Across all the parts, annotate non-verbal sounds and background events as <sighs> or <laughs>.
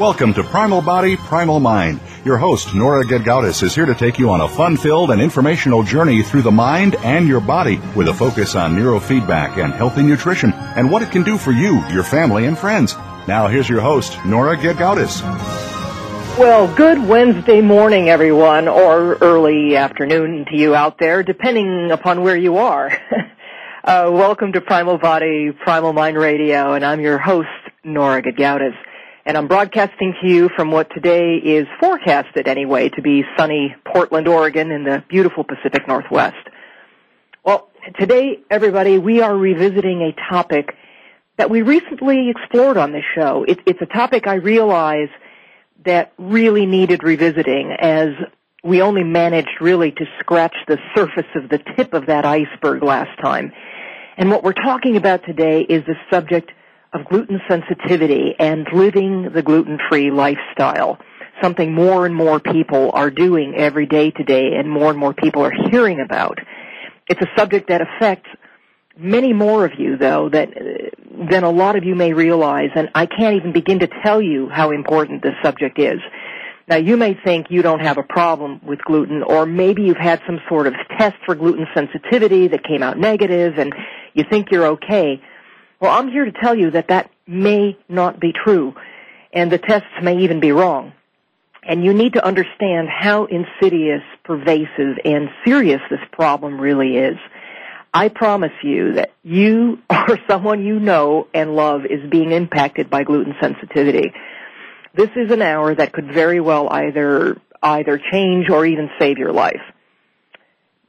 Welcome to Primal Body, Primal Mind. Your host, Nora Gedgaudas, is here to take you on a fun-filled and informational journey through the mind and your body with a focus on neurofeedback and healthy nutrition and what it can do for you, your family, and friends. Now here's your host, Nora Gedgaudas. Well, good Wednesday morning, everyone, or early afternoon to you out there, depending upon where you are. <laughs> uh, welcome to Primal Body, Primal Mind Radio, and I'm your host, Nora Gedgaudas and I'm broadcasting to you from what today is forecasted anyway to be sunny Portland, Oregon in the beautiful Pacific Northwest. Well, today, everybody, we are revisiting a topic that we recently explored on this show. It, it's a topic I realize that really needed revisiting as we only managed really to scratch the surface of the tip of that iceberg last time. And what we're talking about today is the subject of gluten sensitivity and living the gluten-free lifestyle. Something more and more people are doing every day today and more and more people are hearing about. It's a subject that affects many more of you though that than a lot of you may realize and I can't even begin to tell you how important this subject is. Now you may think you don't have a problem with gluten or maybe you've had some sort of test for gluten sensitivity that came out negative and you think you're okay. Well, I'm here to tell you that that may not be true, and the tests may even be wrong. And you need to understand how insidious, pervasive, and serious this problem really is. I promise you that you <laughs> or someone you know and love is being impacted by gluten sensitivity. This is an hour that could very well either either change or even save your life.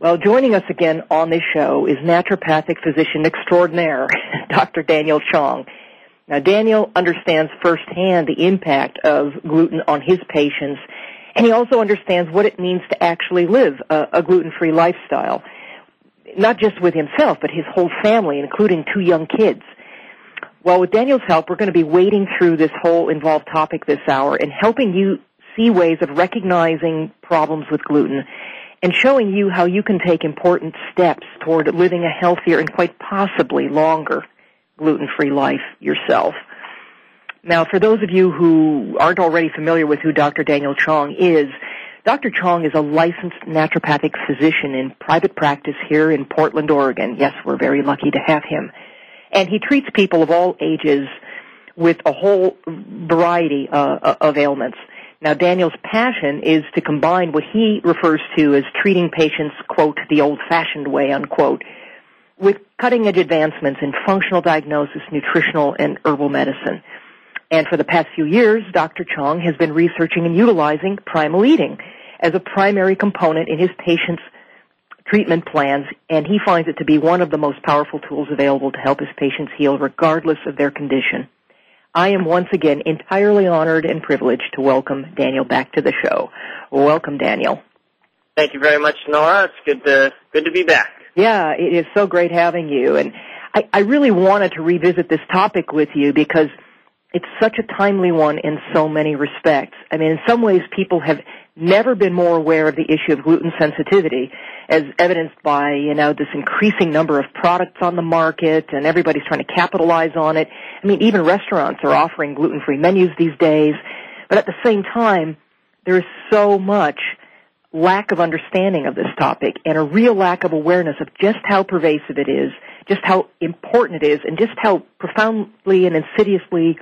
Well, joining us again on this show is naturopathic physician extraordinaire, <laughs> Dr. Daniel Chong. Now, Daniel understands firsthand the impact of gluten on his patients, and he also understands what it means to actually live a, a gluten-free lifestyle. Not just with himself, but his whole family, including two young kids. Well, with Daniel's help, we're going to be wading through this whole involved topic this hour and helping you see ways of recognizing problems with gluten and showing you how you can take important steps toward living a healthier and quite possibly longer gluten-free life yourself. Now, for those of you who aren't already familiar with who Dr. Daniel Chong is, Dr. Chong is a licensed naturopathic physician in private practice here in Portland, Oregon. Yes, we're very lucky to have him. And he treats people of all ages with a whole variety uh, of ailments. Now, Daniel's passion is to combine what he refers to as treating patients, quote, the old-fashioned way, unquote, with cutting-edge advancements in functional diagnosis, nutritional, and herbal medicine. And for the past few years, Dr. Chong has been researching and utilizing primal eating as a primary component in his patients' treatment plans, and he finds it to be one of the most powerful tools available to help his patients heal regardless of their condition. I am once again entirely honored and privileged to welcome Daniel back to the show. Welcome, Daniel. Thank you very much, Nora. It's good to good to be back. Yeah, it is so great having you. And I, I really wanted to revisit this topic with you because it's such a timely one in so many respects. I mean, in some ways, people have never been more aware of the issue of gluten sensitivity as evidenced by, you know, this increasing number of products on the market and everybody's trying to capitalize on it. I mean, even restaurants are offering gluten-free menus these days. But at the same time, there is so much lack of understanding of this topic and a real lack of awareness of just how pervasive it is, just how important it is, and just how profoundly and insidiously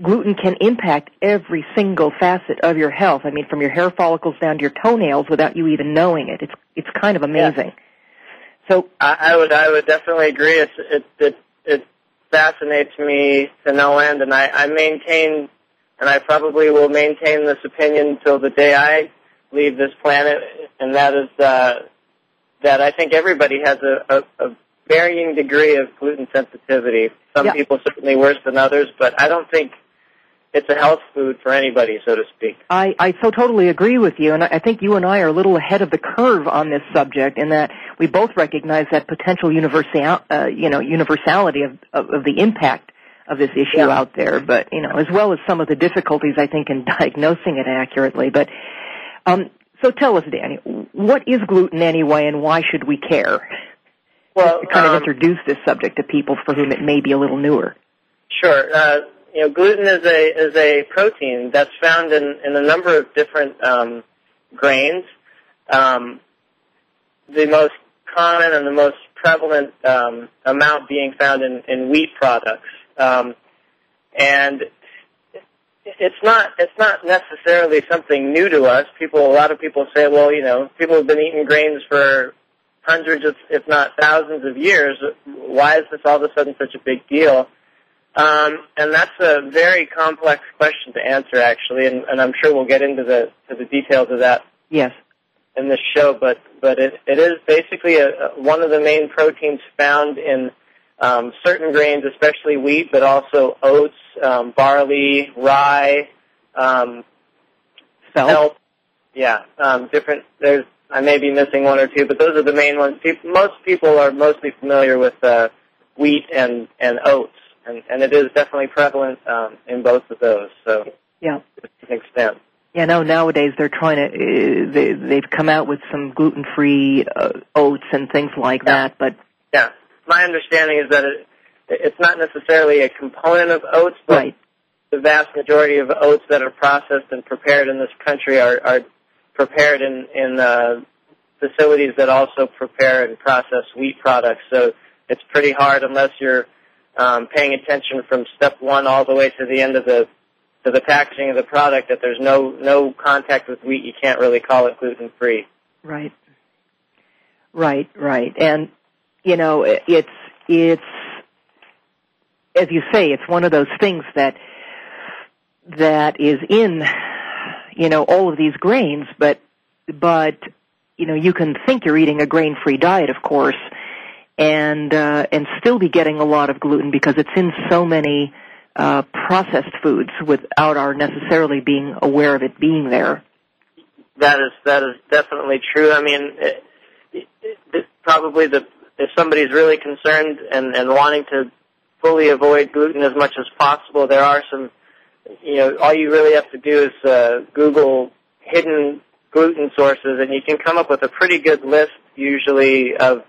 gluten can impact every single facet of your health. I mean, from your hair follicles down to your toenails without you even knowing it. It's it's kind of amazing. Yeah. So I, I would I would definitely agree. It's, it it it fascinates me to no end, and I, I maintain and I probably will maintain this opinion until the day I leave this planet, and that is uh, that I think everybody has a, a, a varying degree of gluten sensitivity. Some Yeah. people certainly worse than others, but I don't think it's a health food for anybody, so to speak. I, I so totally agree with you, and I think you and I are a little ahead of the curve on this subject in that we both recognize that potential universal, uh, you know, universality of, of, of the impact of this issue Yeah. out there, but, you know, as well as some of the difficulties, I think, in <laughs> diagnosing it accurately. But, um, so tell us, Danny, what is gluten anyway, and why should we care? Well, to kind of um, introduce this subject to people for whom it may be a little newer. Sure. Uh, you know, gluten is a is a protein that's found in, in a number of different um, grains. Um, the most common and the most prevalent um, amount being found in, in wheat products, um, and it's not it's not necessarily something new to us. People, a lot of people say, well, you know, people have been eating grains for hundreds, of, if not thousands, of years. Why is this all of a sudden such a big deal? Um, and that's a very complex question to answer, actually, and, and I'm sure we'll get into the to the details of that Yes. in this show. But but it, it is basically a, a, one of the main proteins found in um, certain grains, especially wheat, but also oats, um, barley, rye, um, Felt. spelt. Yeah, um, different. There's I may be missing one or two, but those are the main ones. Peop most people are mostly familiar with uh, wheat and and oats, and and it is definitely prevalent um, in both of those. So Yeah. to an extent. Yeah, no. Nowadays they're trying to. Uh, they they've come out with some gluten-free uh, oats and things like Yeah. that. But Yeah, my understanding is that it it's not necessarily a component of oats, but right, the vast majority of oats that are processed and prepared in this country are, are prepared in, in uh, facilities that also prepare and process wheat products. So it's pretty hard unless you're um, paying attention from step one all the way to the end of the to the packaging of the product that there's no no contact with wheat. You can't really call it gluten free. right, right, right. And you know, it- it's it's as you say, it's one of those things that that is in you know all of these grains, but but you know you can think you're eating a grain-free diet, of course, and uh, and still be getting a lot of gluten because it's in so many uh, processed foods without our necessarily being aware of it being there. That is that is definitely true. I mean, it, it, it, probably the if somebody's really concerned and and wanting to fully avoid gluten as much as possible, there are some. You know, all you really have to do is uh, Google hidden gluten sources, and you can come up with a pretty good list usually of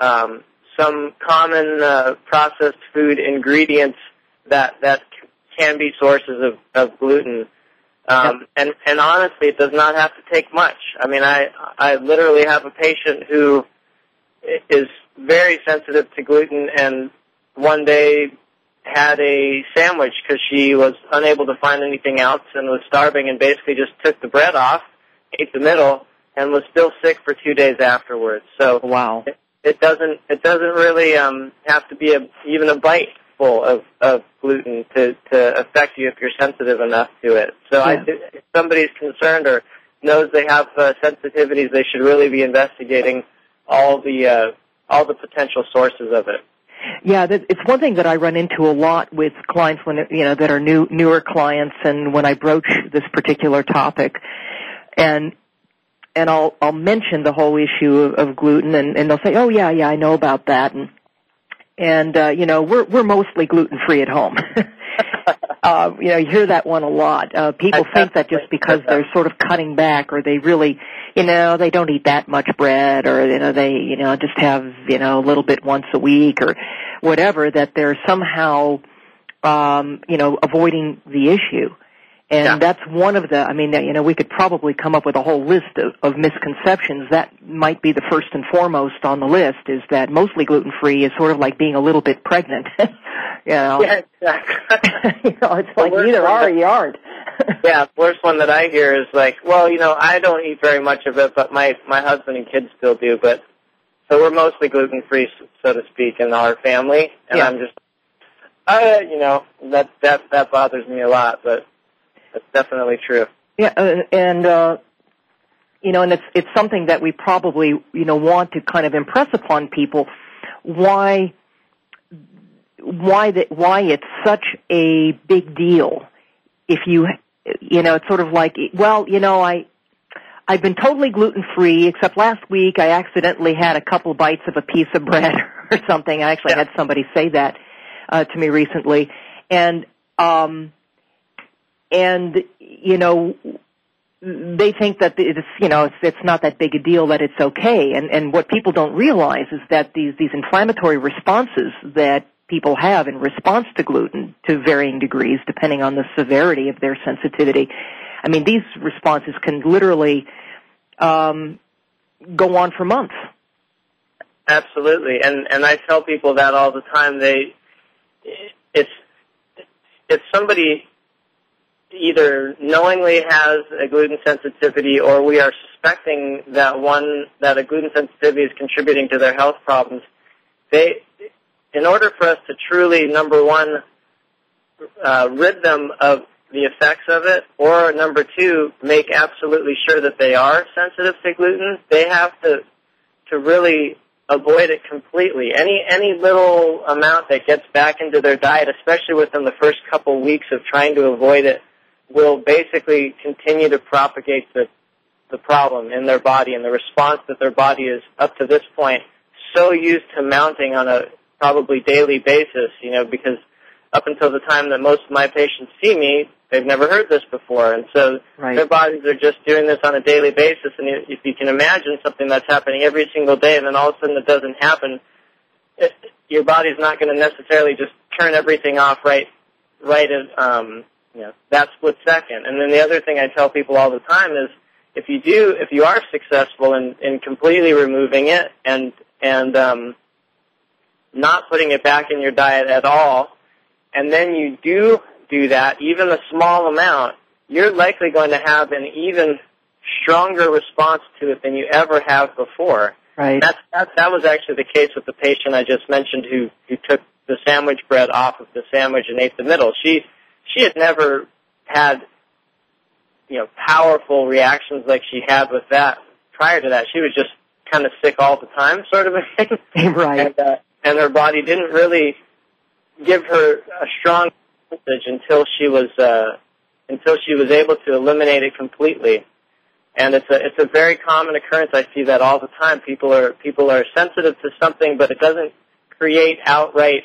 um, some common uh, processed food ingredients that that can be sources of, of gluten. Um, and and honestly, it does not have to take much. I mean, I I literally have a patient who is very sensitive to gluten, and one day had a sandwich because she was unable to find anything else and was starving, and basically just took the bread off, ate the middle, and was still sick for two days afterwards. So Wow. It, doesn't it doesn't really um, have to be a, even a bite full of, of gluten to, to affect you if you're sensitive enough to it. So I, Yeah. if somebody's concerned or knows they have uh, sensitivities, they should really be investigating all the uh, all the potential sources of it. Yeah, that, it's one thing that I run into a lot with clients when you know that are new newer clients, and when I broach this particular topic, and and I'll I'll mention the whole issue of, of gluten, and, and they'll say, oh yeah, yeah, I know about that, and and uh, you know we're we're mostly gluten free at home. <laughs> uh, you know, you hear that one a lot. Uh, people I think that just because they're sort of cutting back, or they really, you know, they don't eat that much bread, or you know, they, you know, just have, you know, a little bit once a week, or whatever, that they're somehow, um, you know, avoiding the issue. And Yeah. that's one of the, I mean, you know, we could probably come up with a whole list of, of misconceptions. That might be the first and foremost on the list is that mostly gluten free is sort of like being a little bit pregnant. <laughs> you know, Yeah, exactly. <laughs> you know, it's like either are or you aren't. <laughs> yeah, the worst one that I hear is like, well, you know, I don't eat very much of it, but my my husband and kids still do. But so we're mostly gluten free, so to speak, in our family, and Yeah. I'm just, uh, you know, that that that bothers me a lot. But definitely true. Yeah, uh, and uh, you know, and it's it's something that we probably you know want to kind of impress upon people why why that why it's such a big deal if you you know it's sort of like well you know I I've been totally gluten free except last week I accidentally had a couple bites of a piece of bread <laughs> or something I actually yeah. had somebody say that uh, to me recently and um and you know they think that it's you know it's not that big a deal that it's okay. And and what people don't realize is that these these inflammatory responses that people have in response to gluten to varying degrees depending on the severity of their sensitivity i mean these responses can literally um go on for months. Absolutely. And and i tell people that all the time. They it's if somebody either knowingly has a gluten sensitivity or we are suspecting that one that a gluten sensitivity is contributing to their health problems, they in order for us to truly number one uh, rid them of the effects of it, or number two, make absolutely sure that they are sensitive to gluten, they have to to really avoid it completely. Any any little amount that gets back into their diet, especially within the first couple weeks of trying to avoid it, will basically continue to propagate the the problem in their body and the response that their body is up to this point so used to mounting on a probably daily basis, you know, because up until the time that most of my patients see me, they've never heard this before, and so right. their bodies are just doing this on a daily basis. And if you can imagine something that's happening every single day, and then all of a sudden it doesn't happen, it, your body's not going to necessarily just turn everything off right, right um, you know, that split second. And then the other thing I tell people all the time is if you do, if you are successful in, in completely removing it and, and, um, not putting it back in your diet at all, and then you do do that, even a small amount, you're likely going to have an even stronger response to it than you ever have before. Right. That's, that, that was actually the case with the patient I just mentioned who, who took the sandwich bread off of the sandwich and ate the middle. She, she had never had you know powerful reactions like she had with that prior to that. She was just kind of sick all the time, sort of a thing. <laughs> right. And, uh, and her body didn't really give her a strong message until she was uh, until she was able to eliminate it completely. And it's a it's a very common occurrence. I see that all the time. People are people are sensitive to something, but it doesn't create outright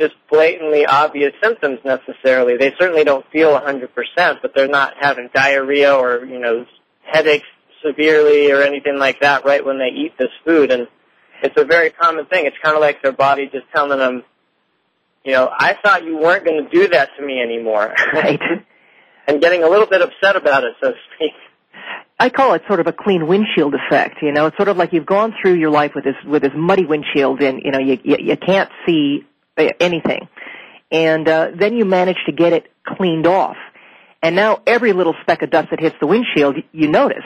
just blatantly obvious symptoms necessarily. They certainly don't feel 100%, but they're not having diarrhea or, you know, headaches severely or anything like that right when they eat this food. And it's a very common thing. It's kind of like their body just telling them, you know, I thought you weren't going to do that to me anymore. Right. <laughs> and getting a little bit upset about it, so to speak. I call it sort of a clean windshield effect. You know, it's sort of like you've gone through your life with this with this muddy windshield, and you know you you, you can't see anything. And uh, then you manage to get it cleaned off. And now every little speck of dust that hits the windshield, you notice.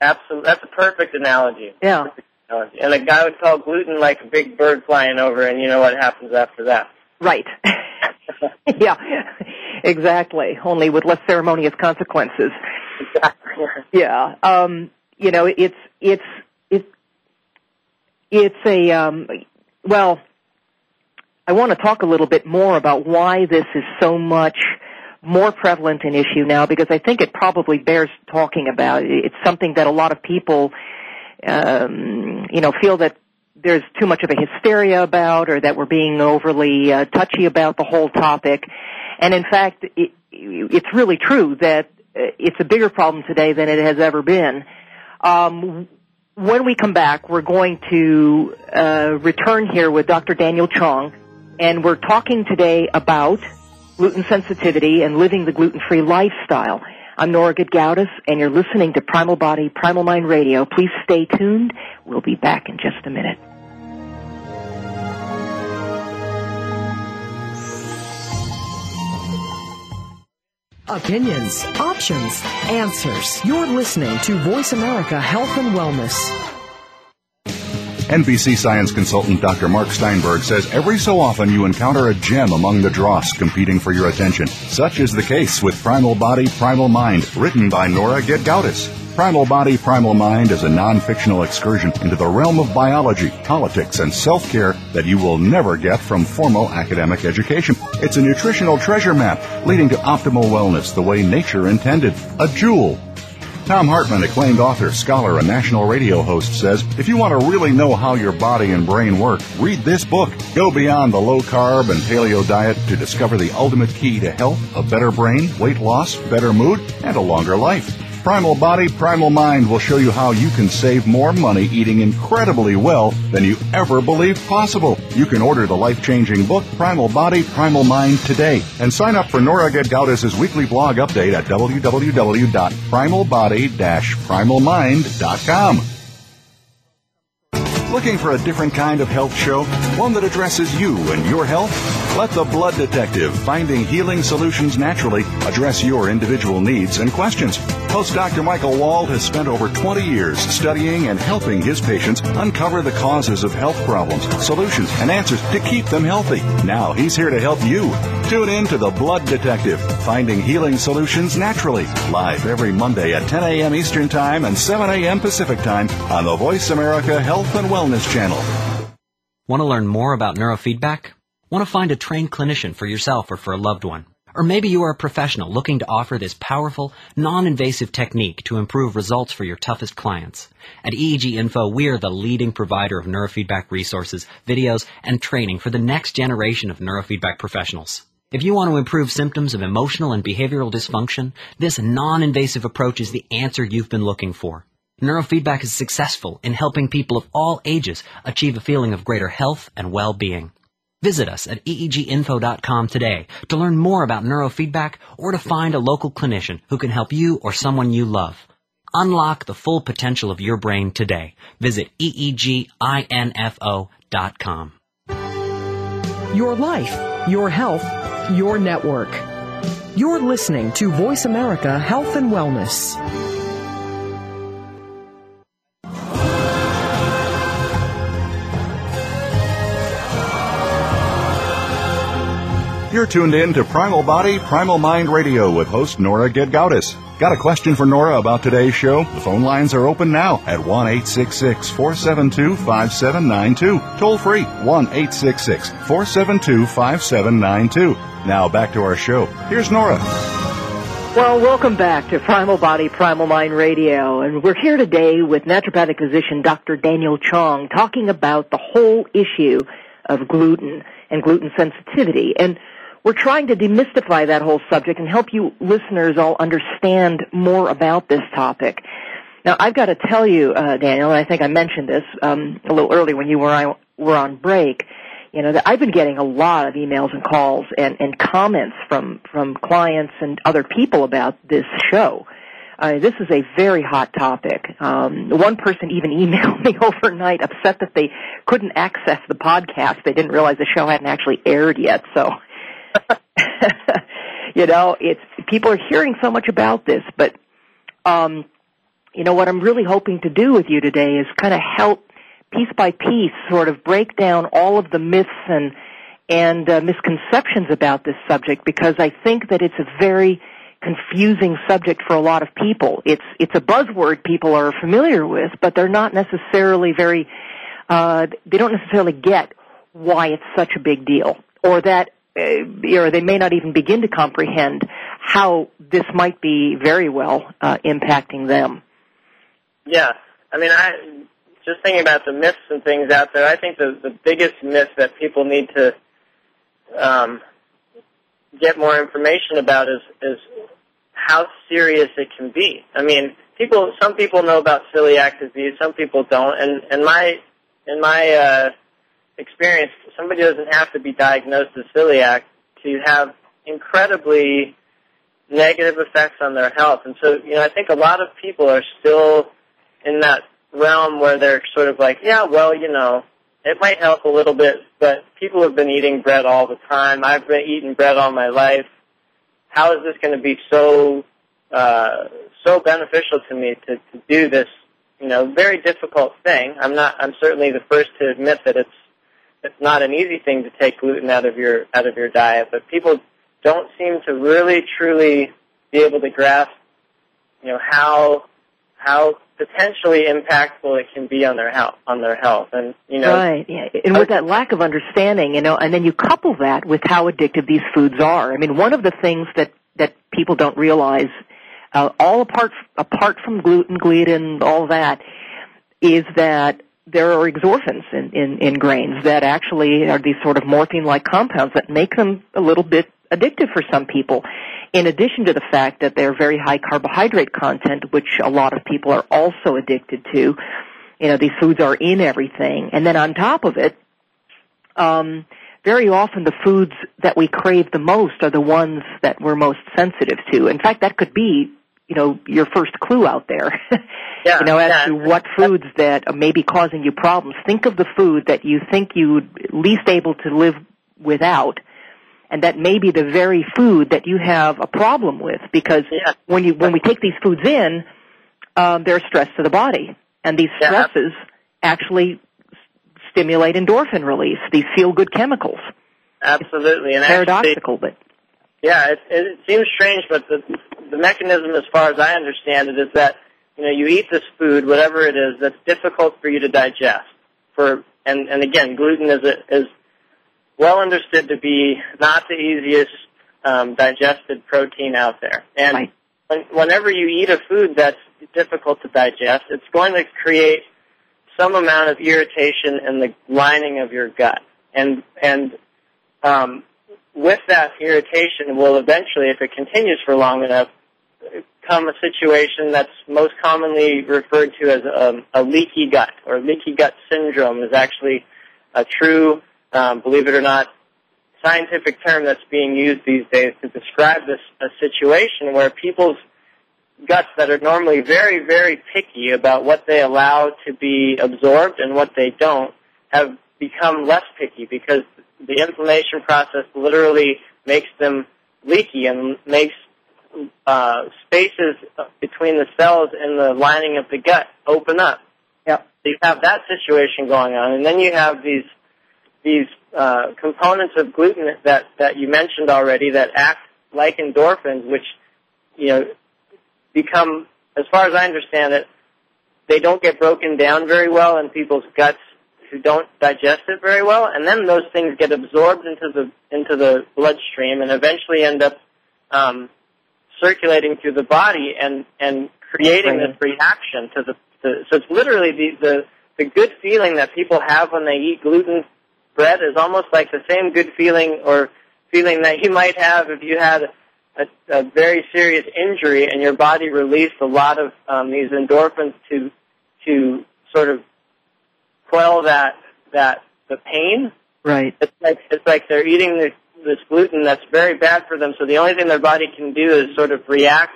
Absolutely. That's a perfect analogy. Yeah. Perfect analogy. And a guy would call gluten like a big bird flying over, and you know what happens after that. Right. <laughs> yeah, exactly. Only with less ceremonious consequences. Exactly. Yeah. Um, you know, it's it's it's it's a um, well, I want to talk a little bit more about why this is so much more prevalent an issue now because I think it probably bears talking about. It's something that a lot of people, um, you know, feel that there's too much of a hysteria about or that we're being overly uh, touchy about the whole topic. And in fact, it, it's really true that uh, it's a bigger problem today than it has ever been. Um, when we come back, we're going to uh, return here with Dr. Daniel Chong, and we're talking today about gluten sensitivity and living the gluten-free lifestyle. I'm Nora Gedgaudas, and you're listening to Primal Body, Primal Mind Radio. Please stay tuned. We'll be back in just a minute. Opinions, options, answers. You're listening to Voice America Health and Wellness. NBC science consultant Dr. Mark Steinberg says every so often you encounter a gem among the dross competing for your attention. Such is the case with Primal Body, Primal Mind, written by Nora Gedgaudas. Primal Body, Primal Mind is a non-fictional excursion into the realm of biology, politics, and self-care that you will never get from formal academic education. It's a nutritional treasure map leading to optimal wellness the way nature intended. A jewel Thom Hartmann, acclaimed author, scholar, and national radio host, says if you want to really know how your body and brain work, read this book. Go beyond the low carb and paleo diet to discover the ultimate key to health, a better brain, weight loss, better mood, and a longer life. Primal Body, Primal Mind will show you how you can save more money eating incredibly well than you ever believed possible. You can order the life-changing book, Primal Body, Primal Mind today and sign up for Nora Gedgaudas' weekly blog update at www.primalbody-primalmind.com. Looking for a different kind of health show? One that addresses you and your health? Let the Blood Detective, Finding Healing Solutions Naturally, address your individual needs and questions. Host Dr. Michael Wald has spent over 20 years studying and helping his patients uncover the causes of health problems, solutions, and answers to keep them healthy. Now he's here to help you. Tune in to The Blood Detective, Finding Healing Solutions Naturally, live every Monday at 10 a.m. Eastern Time and 7 a.m. Pacific Time on the Voice America Health and Wellness This channel. Want to learn more about neurofeedback? Want to find a trained clinician for yourself or for a loved one? Or maybe you are a professional looking to offer this powerful, non-invasive technique to improve results for your toughest clients. At EEG Info, we are the leading provider of neurofeedback resources, videos, and training for the next generation of neurofeedback professionals. If you want to improve symptoms of emotional and behavioral dysfunction, this non-invasive approach is the answer you've been looking for. Neurofeedback is successful in helping people of all ages achieve a feeling of greater health and well-being. Visit us at eeginfo.com today to learn more about neurofeedback or to find a local clinician who can help you or someone you love. Unlock the full potential of your brain today. Visit eeginfo.com. Your life, your health, your network. You're listening to Voice America Health and Wellness. You're tuned in to Primal Body, Primal Mind Radio with host Nora Gedgaudas. Got a question for Nora about today's show? The phone lines are open now at 1 472 5792. Toll free 1 472 5792. Now back to our show. Here's Nora. Well, welcome back to Primal Body, Primal Mind Radio. And we're here today with naturopathic physician Dr. Daniel Chong talking about the whole issue of gluten and gluten sensitivity. And we're trying to demystify that whole subject and help you listeners all understand more about this topic. Now, I've got to tell you, uh, Daniel, and I think I mentioned this um, a little early when you were on, were on break. You know, that I've been getting a lot of emails and calls and, and comments from from clients and other people about this show. Uh, this is a very hot topic. Um, one person even <laughs> emailed me overnight, upset that they couldn't access the podcast. They didn't realize the show hadn't actually aired yet. So <laughs> you know, it's people are hearing so much about this, but um, you know what I'm really hoping to do with you today is kind of help piece by piece sort of break down all of the myths and and uh, misconceptions about this subject because I think that it's a very confusing subject for a lot of people. It's it's a buzzword people are familiar with, but they're not necessarily very uh, they don't necessarily get why it's such a big deal or that or uh, they may not even begin to comprehend how this might be very well uh, impacting them. Yeah, I mean, I just thinking about the myths and things out there. I think the the biggest myth that people need to um, get more information about is is how serious it can be. I mean, people. Some people know about celiac disease. Some people don't. And and my in my uh, experience, somebody doesn't have to be diagnosed as celiac to have incredibly negative effects on their health. And so, you know, I think a lot of people are still in that realm where they're sort of like, yeah, well, you know, it might help a little bit, but people have been eating bread all the time. I've been eating bread all my life. How is this going to be so uh, so beneficial to me to, to do this you know very difficult thing. I'm not. I'm certainly the first to admit that it's it's not an easy thing to take gluten out of your out of your diet, but people don't seem to really truly be able to grasp, you know, how how potentially impactful it can be on their health on their health. And you know right yeah and with that lack of understanding you know and then you couple that with how addictive these foods are. I mean one of the things that that people don't realize uh, all apart apart from gluten gluten all that is that there are exorphins in, in, in grains that actually are these sort of morphine-like compounds that make them a little bit addictive for some people. In addition to the fact that they're very high carbohydrate content, which a lot of people are also addicted to. You know, these foods are in everything. And then on top of it, um, very often the foods that we crave the most are the ones that we're most sensitive to. In fact, that could be you know your first clue out there. <laughs> Yeah, you know, as yeah. to what foods that may be causing you problems. Think of the food that you think you'd least able to live without, and that may be the very food that you have a problem with. Because Yeah. when you when we take these foods in, um, they're a stress to the body, and these stresses actually stimulate endorphin release. These feel good chemicals. absolutely and actually, Paradoxical, but Yeah, it, it seems strange, but the the mechanism, as far as I understand it, is that you know you eat this food, whatever it is, that's difficult for you to digest. For and and again, gluten is a, is well understood to be not the easiest um, digested protein out there, and Right. when, whenever you eat a food that's difficult to digest, it's going to create some amount of irritation in the lining of your gut, and and um, with that irritation will eventually, if it continues for long enough, come a situation that's most commonly referred to as a, a leaky gut or leaky gut syndrome is actually a true, um, believe it or not, scientific term that's being used these days to describe this a situation where people's guts that are normally very, very picky about what they allow to be absorbed and what they don't have become less picky because the inflammation process literally makes them leaky and makes uh, spaces between the cells in the lining of the gut open up. Yep. So you have that situation going on, and then you have these these uh, components of gluten that that you mentioned already that act like endorphins, which you know become, as far as I understand it, they don't get broken down very well in people's guts who don't digest it very well, and then those things get absorbed into the into the bloodstream and eventually end up um, circulating through the body and and creating this reaction to the, the so it's literally the, the the good feeling that people have when they eat gluten bread is almost like the same good feeling or feeling that you might have if you had a, a very serious injury and your body released a lot of um, these endorphins to to sort of quell that that the pain. right. It's like it's like they're eating this, this gluten that's very bad for them. So the only thing their body can do is sort of react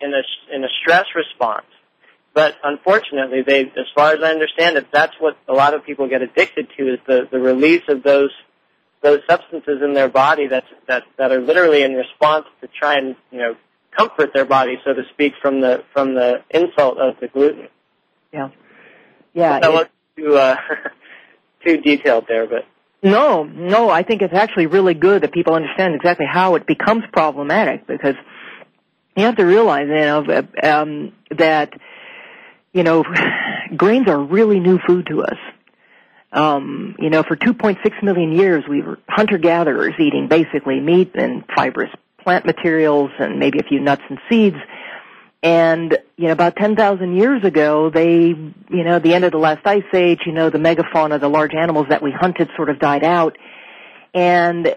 in a in a stress response. But unfortunately, they, as far as I understand it, that's what a lot of people get addicted to is the the release of those those substances in their body that that that are literally in response to try and you know comfort their body, so to speak, from the from the insult of the gluten. Yeah. Yeah. Was too uh, <laughs> too detailed there, but No, no, I think it's actually really good that people understand exactly how it becomes problematic because you have to realize, you know, um, that, you know, <sighs> grains are really new food to us. Um, you know, for 2.6 million years, we were hunter-gatherers eating basically meat and fibrous plant materials and maybe a few nuts and seeds. And, you know, about 10,000 years ago, they, you know, the end of the last ice age, you know, the megafauna, the large animals that we hunted sort of died out. And,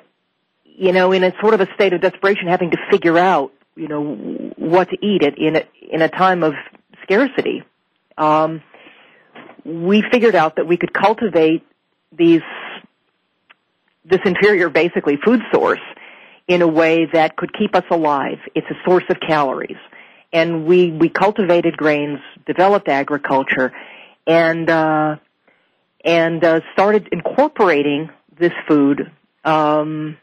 you know, in a sort of a state of desperation, having to figure out, you know, what to eat it in a, in a time of scarcity, um, we figured out that we could cultivate these, this inferior basically food source in a way that could keep us alive. It's a source of calories. And we, we cultivated grains, developed agriculture, and, uh, and, uh, started incorporating this food, um,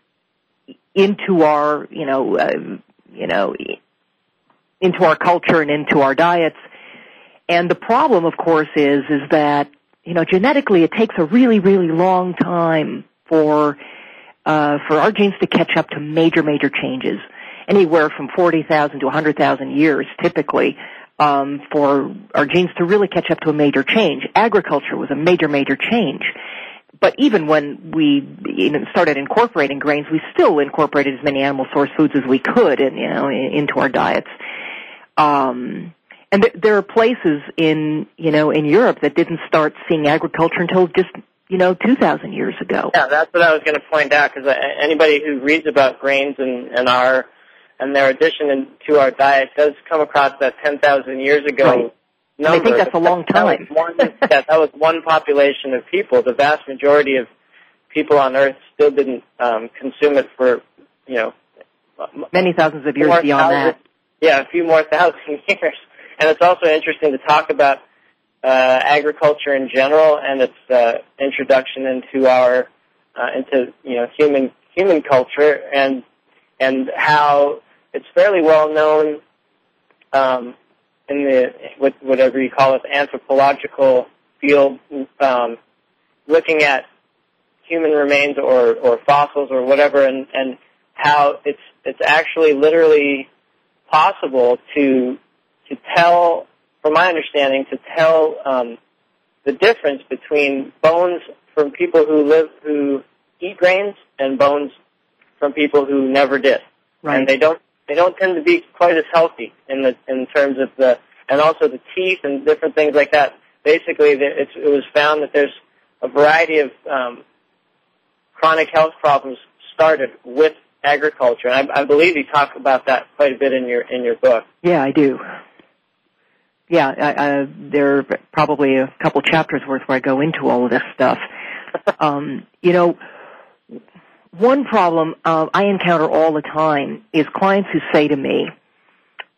into our, you know, uh, you know, into our culture and into our diets. And the problem, of course, is is that you know genetically it takes a really really long time for uh, for our genes to catch up to major major changes, anywhere from forty thousand to a hundred thousand years typically. Um, for our genes to really catch up to a major change. Agriculture was a major, major change but even when we started incorporating grains, we still incorporated as many animal source foods as we could, in, you know, into our diets. Um, and th- there are places in you know in Europe that didn't start seeing agriculture until just you know 2,000 years ago. Yeah, that's what I was going to point out because anybody who reads about grains and, and our and their addition in, to our diet does come across that 10,000 years ago right number. I think that's a long time. That was, one, that, that was one population of people. The vast majority of people on Earth still didn't um, consume it for, you know, many thousands of years beyond thousand, that. Yeah, a few more thousand <laughs> years. And it's also interesting to talk about uh, agriculture in general and its uh, introduction into our uh, into you know human human culture and and how it's fairly well known um, in the whatever you call it, anthropological field, um, looking at human remains or, or fossils or whatever, and, and how it's it's actually literally possible to to tell, from my understanding, to tell um, the difference between bones from people who live who eat grains and bones from people who never did. Right. And they don't they don't tend to be quite as healthy in the in terms of the and also the teeth and different things like that. Basically, it was found that there's a variety of um, chronic health problems started with agriculture, and I, I believe you talk about that quite a bit in your in your book. Yeah, I do. Yeah, I, I, there are probably a couple chapters worth where I go into all of this stuff. <laughs> um, you know, one problem uh, I encounter all the time is clients who say to me,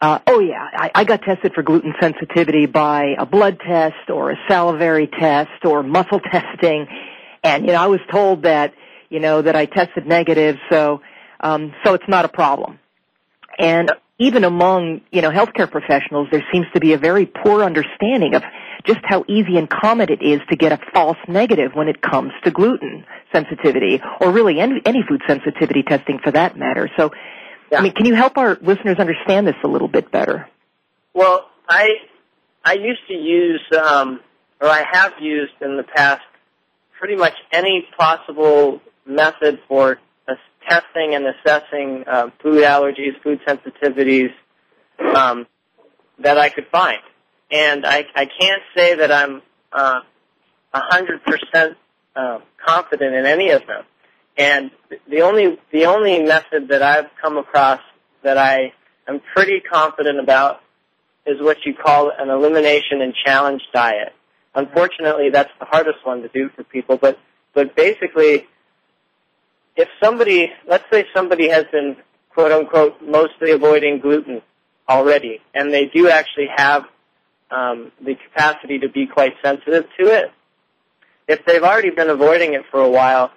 uh, "Oh yeah, I, I got tested for gluten sensitivity by a blood test or a salivary test or muscle <laughs> testing, and you know I was told that you know that I tested negative, so um, so it's not a problem." And even among you know healthcare professionals, there seems to be a very poor understanding of just how easy and common it is to get a false negative when it comes to gluten sensitivity, or really any, any food sensitivity testing for that matter. So, yeah. I mean, can you help our listeners understand this a little bit better? Well, I I used to use, um, or I have used in the past, pretty much any possible method for testing and assessing uh, food allergies, food sensitivities um, that I could find and I, I can't say that I'm uh, a hundred percent uh, confident in any of them. And the only the only method that I've come across that I am pretty confident about is what you call an elimination and challenge diet. Unfortunately, that's the hardest one to do for people. But but basically, if somebody, let's say somebody has been quote unquote mostly avoiding gluten already, and they do actually have um, the capacity to be quite sensitive to it. If they've already been avoiding it for a while,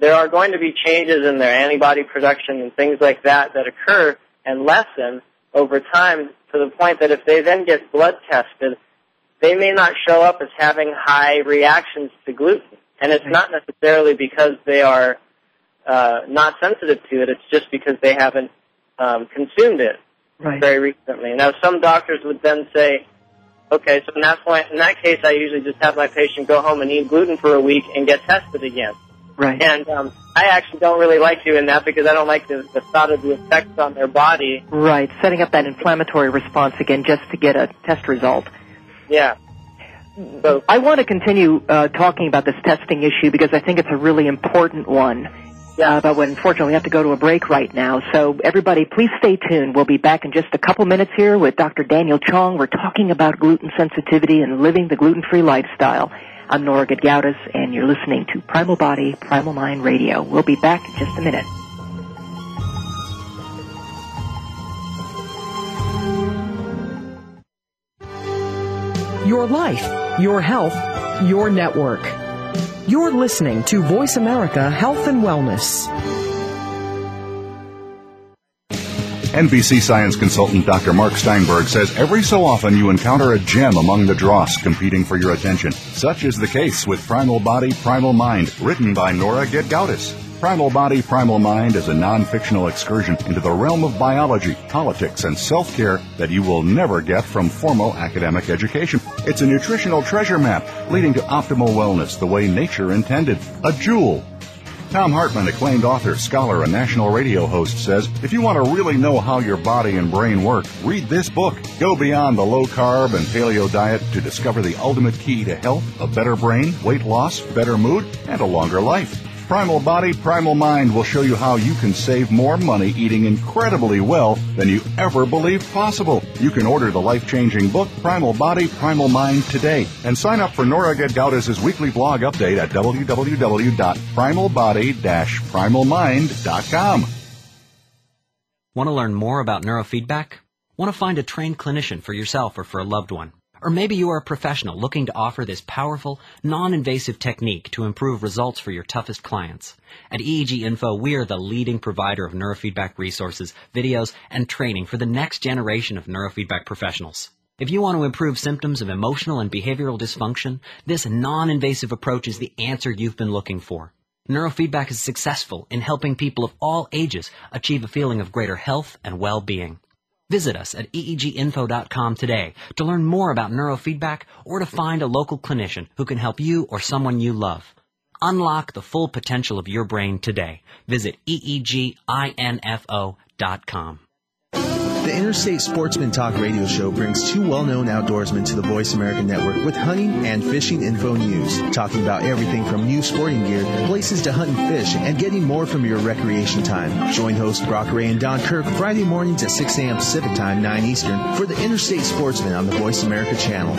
there are going to be changes in their antibody production and things like that that occur and lessen over time to the point that if they then get blood tested, they may not show up as having high reactions to gluten. And it's not necessarily because they are uh, not sensitive to it. It's just because they haven't um, consumed it right. very recently. Now, some doctors would then say, Okay, so in that point, in that case, I usually just have my patient go home and eat gluten for a week and get tested again. Right. And um, I actually don't really like doing that because I don't like the, the thought of the effects on their body. Right, setting up that inflammatory response again just to get a test result. Yeah. So I want to continue uh, talking about this testing issue because I think it's a really important one. Yeah. Uh, but unfortunately, we have to go to a break right now. So everybody, please stay tuned. We'll be back in just a couple minutes here with Dr. Daniel Chong. We're talking about gluten sensitivity and living the gluten-free lifestyle. I'm Nora Gedgaudas, and you're listening to Primal Body, Primal Mind Radio. We'll be back in just a minute. Your life, your health, your network. You're listening to Voice America Health and Wellness. NBC science consultant Dr. Mark Steinberg says every so often you encounter a gem among the dross competing for your attention. Such is the case with Primal Body, Primal Mind, written by Nora Gedgaudas. Primal Body, Primal Mind is a non fictional excursion into the realm of biology, politics, and self care that you will never get from formal academic education. It's a nutritional treasure map leading to optimal wellness the way nature intended. A jewel Tom Hartmann, acclaimed author, scholar, and national radio host, says if you want to really know how your body and brain work, read this book. Go beyond the low carb and paleo diet to discover the ultimate key to health, a better brain, weight loss, better mood, and a longer life. Primal Body, Primal Mind will show you how you can save more money eating incredibly well than you ever believed possible. You can order the life-changing book, Primal Body, Primal Mind today and sign up for Nora Gedgaudas' weekly blog update at www.primalbody-primalmind.com. Want to learn more about neurofeedback? Want to find a trained clinician for yourself or for a loved one? Or maybe you are a professional looking to offer this powerful, non-invasive technique to improve results for your toughest clients. At EEG Info, we are the leading provider of neurofeedback resources, videos, and training for the next generation of neurofeedback professionals. If you want to improve symptoms of emotional and behavioral dysfunction, this non-invasive approach is the answer you've been looking for. Neurofeedback is successful in helping people of all ages achieve a feeling of greater health and well-being. Visit us at eeginfo.com today to learn more about neurofeedback or to find a local clinician who can help you or someone you love. Unlock the full potential of your brain today. Visit eeginfo.com. Interstate Sportsman Talk radio show brings two well-known outdoorsmen to the Voice America Network with hunting and fishing info news, talking about everything from new sporting gear, places to hunt and fish, and getting more from your recreation time. Join hosts Brock Ray and Don Kirk Friday mornings at 6 a.m. Pacific Time, 9 Eastern for the Interstate Sportsman on the Voice America channel.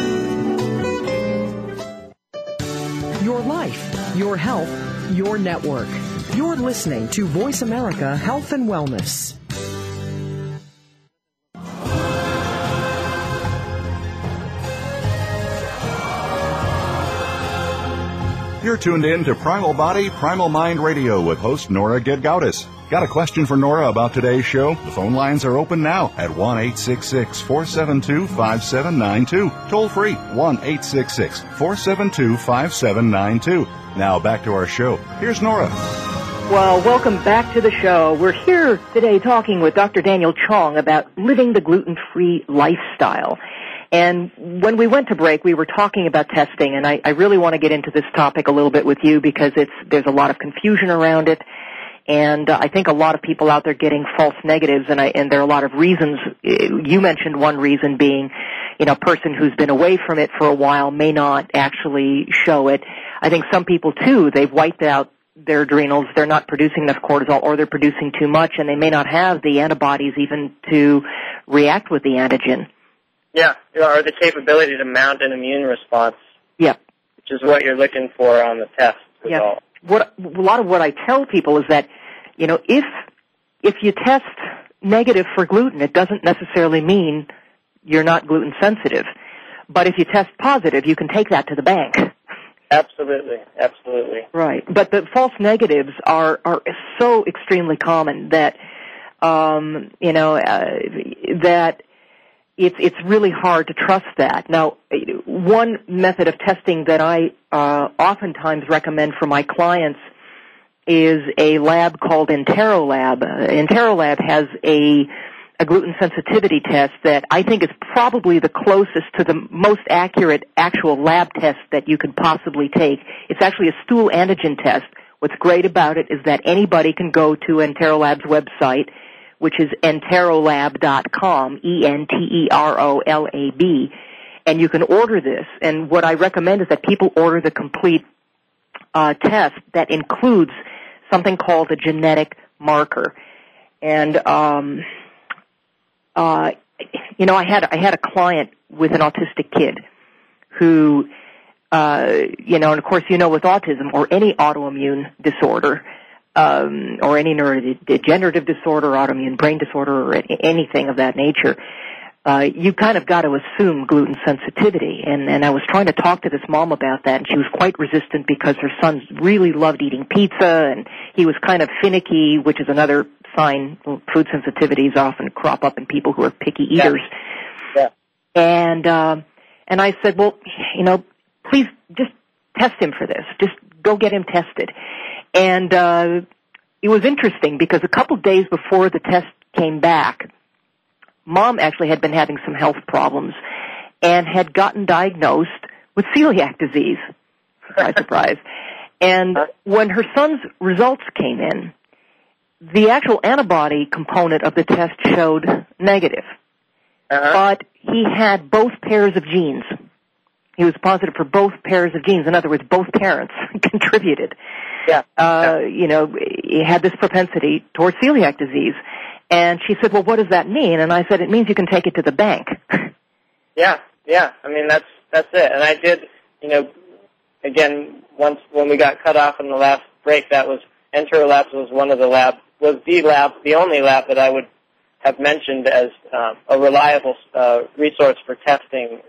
Your life, your health, your network. You're listening to Voice America Health and Wellness. You're tuned in to Primal Body, Primal Mind Radio with host Nora Gedgaudas. Got a question for Nora about today's show? The phone lines are open now at 1 472 5792. Toll free 1 472 5792. Now back to our show. Here's Nora. Well, welcome back to the show. We're here today talking with Dr. Daniel Chong about living the gluten-free lifestyle. And when we went to break, we were talking about testing, and I, I really want to get into this topic a little bit with you because it's there's a lot of confusion around it, and uh, I think a lot of people out there getting false negatives, and I, and there are a lot of reasons. You mentioned one reason being, you know, a person who's been away from it for a while may not actually show it. I think some people too, they've wiped out their adrenals, they're not producing enough cortisol, or they're producing too much, and they may not have the antibodies even to react with the antigen. Yeah, or the capability to mount an immune response. Yeah. Which is what you're looking for on the test result. Yeah. What a lot of what I tell people is that, you know, if if you test negative for gluten, it doesn't necessarily mean you're not gluten sensitive. But if you test positive, you can take that to the bank. Absolutely, absolutely. Right, but the false negatives are are so extremely common that, um, you know, uh, that it's it's really hard to trust that. Now, one method of testing that I uh, oftentimes recommend for my clients is a lab called Enterolab. Uh, Enterolab has a a gluten sensitivity test that I think is probably the closest to the most accurate actual lab test that you could possibly take. It's actually a stool antigen test. What's great about it is that anybody can go to Enterolab's website which is enterolab.com, E-N-T-E-R-O-L-A-B, and you can order this. And what I recommend is that people order the complete uh, test that includes something called a genetic marker. And um, uh, you know, I had I had a client with an autistic kid who, uh, you know, and of course, you know, with autism or any autoimmune disorder, um, or any neurodegenerative disorder, autoimmune brain disorder, or anything of that nature, uh, you kind of got to assume gluten sensitivity. And, and I was trying to talk to this mom about that, and she was quite resistant because her son really loved eating pizza, and he was kind of finicky, which is another sign. Food sensitivities often crop up in people who are picky eaters. Yeah. yeah. And uh, and I said, well, you know, please just test him for this. Just go get him tested. And uh, it was interesting because a couple days before the test came back, mom actually had been having some health problems and had gotten diagnosed with celiac disease. Surprise, <laughs> surprise. And when her son's results came in, the actual antibody component of the test showed negative. Uh-huh. But he had both pairs of genes. He was positive for both pairs of genes. In other words, both parents <laughs> contributed. Yeah. Uh, you know, had this propensity towards celiac disease. And she said, well, what does that mean? And I said, it means you can take it to the bank. <laughs> Yeah, yeah. I mean, that's that's it. And I did, you know, again, once when we got cut off in the last break, that was Entero Labs was one of the lab was the lab, the only lab that I would have mentioned as um, a reliable uh, resource for testing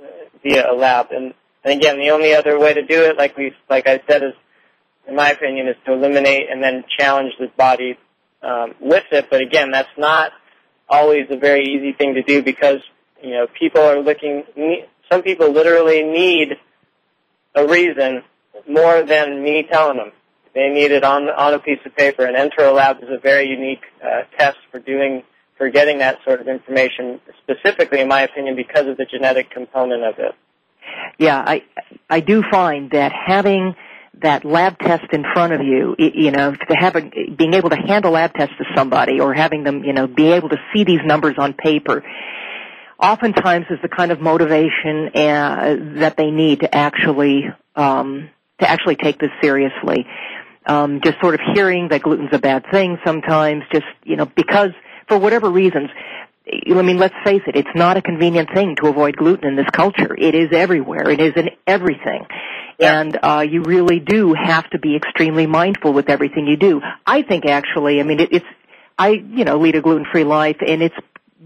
via a lab. And, and again, the only other way to do it, like we, like I said, is, in my opinion, is to eliminate and then challenge the body um, with it. But again, that's not always a very easy thing to do because you know people are looking. Some people literally need a reason more than me telling them. They need it on on a piece of paper. And Entero Labs is a very unique uh, test for doing for getting that sort of information, specifically, in my opinion, because of the genetic component of it. Yeah, I I do find that having that lab test in front of you, you know, to have a, being able to hand a lab test to somebody or having them, you know, be able to see these numbers on paper, oftentimes is the kind of motivation uh, that they need to actually um, to actually take this seriously. Um, just sort of hearing that gluten's a bad thing sometimes, just you know, because for whatever reasons, I mean, let's face it, it's not a convenient thing to avoid gluten in this culture. It is everywhere. It is in everything. Yeah. And uh, you really do have to be extremely mindful with everything you do. I think actually, I mean, it, it's, I, you know, lead a gluten-free life and it's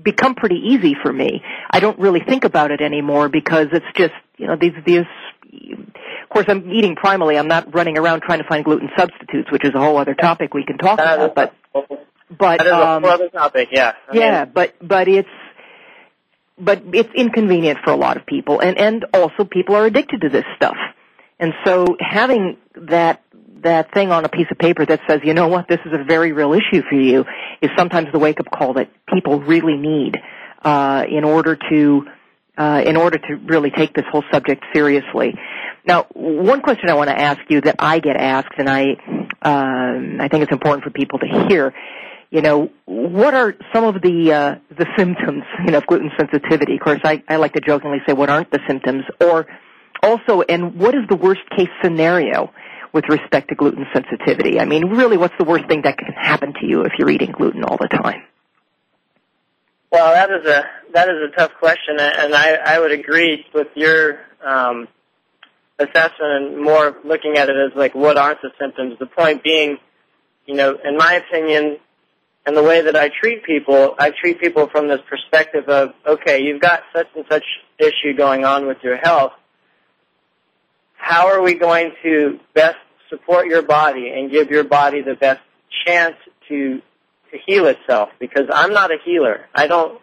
become pretty easy for me. I don't really think about it anymore because it's just, you know, these, these, of course I'm eating primally. I'm not running around trying to find gluten substitutes, which is a whole other topic we can talk That about, but, is- but, that is um, a whole other topic. Yeah. I yeah, mean, but but it's but it's inconvenient for a lot of people, and and also people are addicted to this stuff, and so having that that thing on a piece of paper that says, you know what, this is a very real issue for you, is sometimes the wake up call that people really need uh, in order to uh, in order to really take this whole subject seriously. Now, one question I want to ask you that I get asked, and I um, I think it's important for people to hear. You know, what are some of the uh, the symptoms, you know, of gluten sensitivity? Of course, I, I like to jokingly say, what aren't the symptoms? Or also, and what is the worst case scenario with respect to gluten sensitivity? I mean, really, what's the worst thing that can happen to you if you're eating gluten all the time? Well, that is a that is a tough question, and I, I would agree with your um, assessment and more looking at it as like what aren't the symptoms. The point being, you know, in my opinion, and the way that I treat people, I treat people from this perspective of, okay, you've got such and such issue going on with your health. How are we going to best support your body and give your body the best chance to to heal itself? Because I'm not a healer. I don't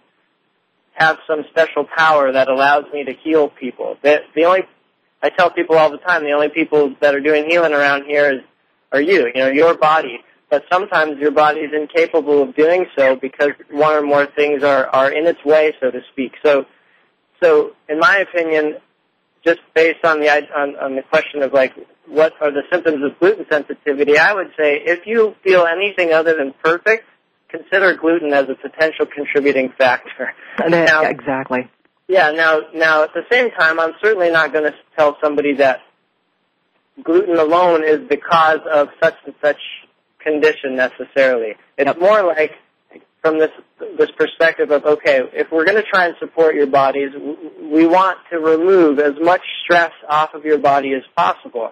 have some special power that allows me to heal people. The, the only I tell people all the time, the only people that are doing healing around here is are you. You know, your body but sometimes your body is incapable of doing so because one or more things are, are in its way, so to speak. So, so in my opinion, just based on the on, on the question of like what are the symptoms of gluten sensitivity, I would say if you feel anything other than perfect, consider gluten as a potential contributing factor. Now, exactly. Yeah. Now, now at the same time, I'm certainly not going to tell somebody that gluten alone is the cause of such and such condition necessarily. It's Yep. more like from this this perspective of okay, if we're going to try and support your bodies, we want to remove as much stress off of your body as possible.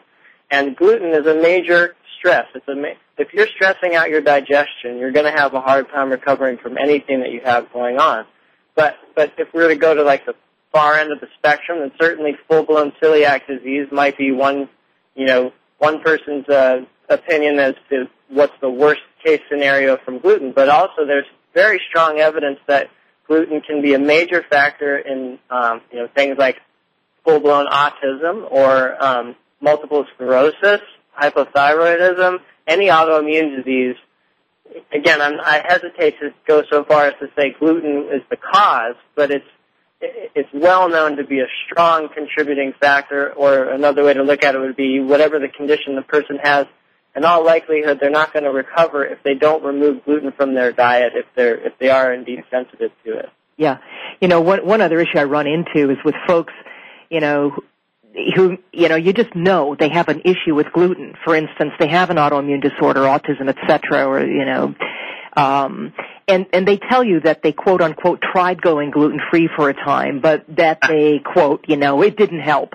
And gluten is a major stress. It's a ma- if you're stressing out your digestion, you're going to have a hard time recovering from anything that you have going on. But but if we were to go to like the far end of the spectrum, then certainly full blown celiac disease might be one you know one person's uh, opinion as to what's the worst case scenario from gluten, but also there's very strong evidence that gluten can be a major factor in um, you know things like full-blown autism or um, multiple sclerosis, hypothyroidism, any autoimmune disease. Again, I'm, I hesitate to go so far as to say gluten is the cause, but it's it's well known to be a strong contributing factor. Or another way to look at it would be whatever the condition the person has. In all likelihood, they're not going to recover if they don't remove gluten from their diet if they're if they are indeed sensitive to it. Yeah, you know, one one other issue I run into is with folks, you know, who you know you just know they have an issue with gluten. For instance, they have an autoimmune disorder, autism, etc., or you know, um, and and they tell you that they quote unquote tried going gluten free for a time, but that they quote you know it didn't help.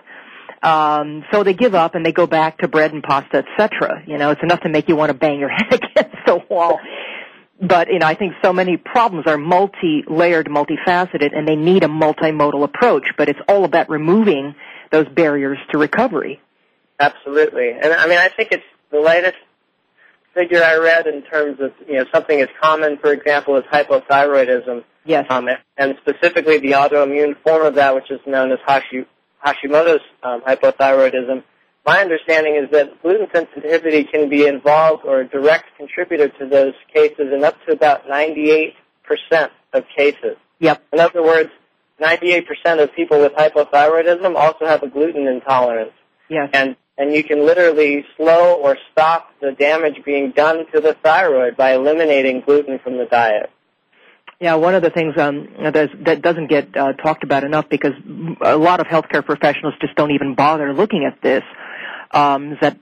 Um, so they give up and they go back to bread and pasta, etc. You know, it's enough to make you want to bang your <laughs> head against the wall. But you know, I think so many problems are multi-layered, multifaceted, and they need a multimodal approach. But it's all about removing those barriers to recovery. Absolutely, and I mean, I think it's the latest figure I read in terms of you know something as common, for example, as hypothyroidism. Yes. Um, and specifically the autoimmune form of that, which is known as Hashi, Hashimoto's um, hypothyroidism. My understanding is that gluten sensitivity can be involved or a direct contributor to those cases in up to about 98% of cases. Yep. In other words, 98% of people with hypothyroidism also have a gluten intolerance. Yes. And and you can literally slow or stop the damage being done to the thyroid by eliminating gluten from the diet. Yeah, one of the things um, that doesn't get uh, talked about enough because a lot of healthcare professionals just don't even bother looking at this um, is that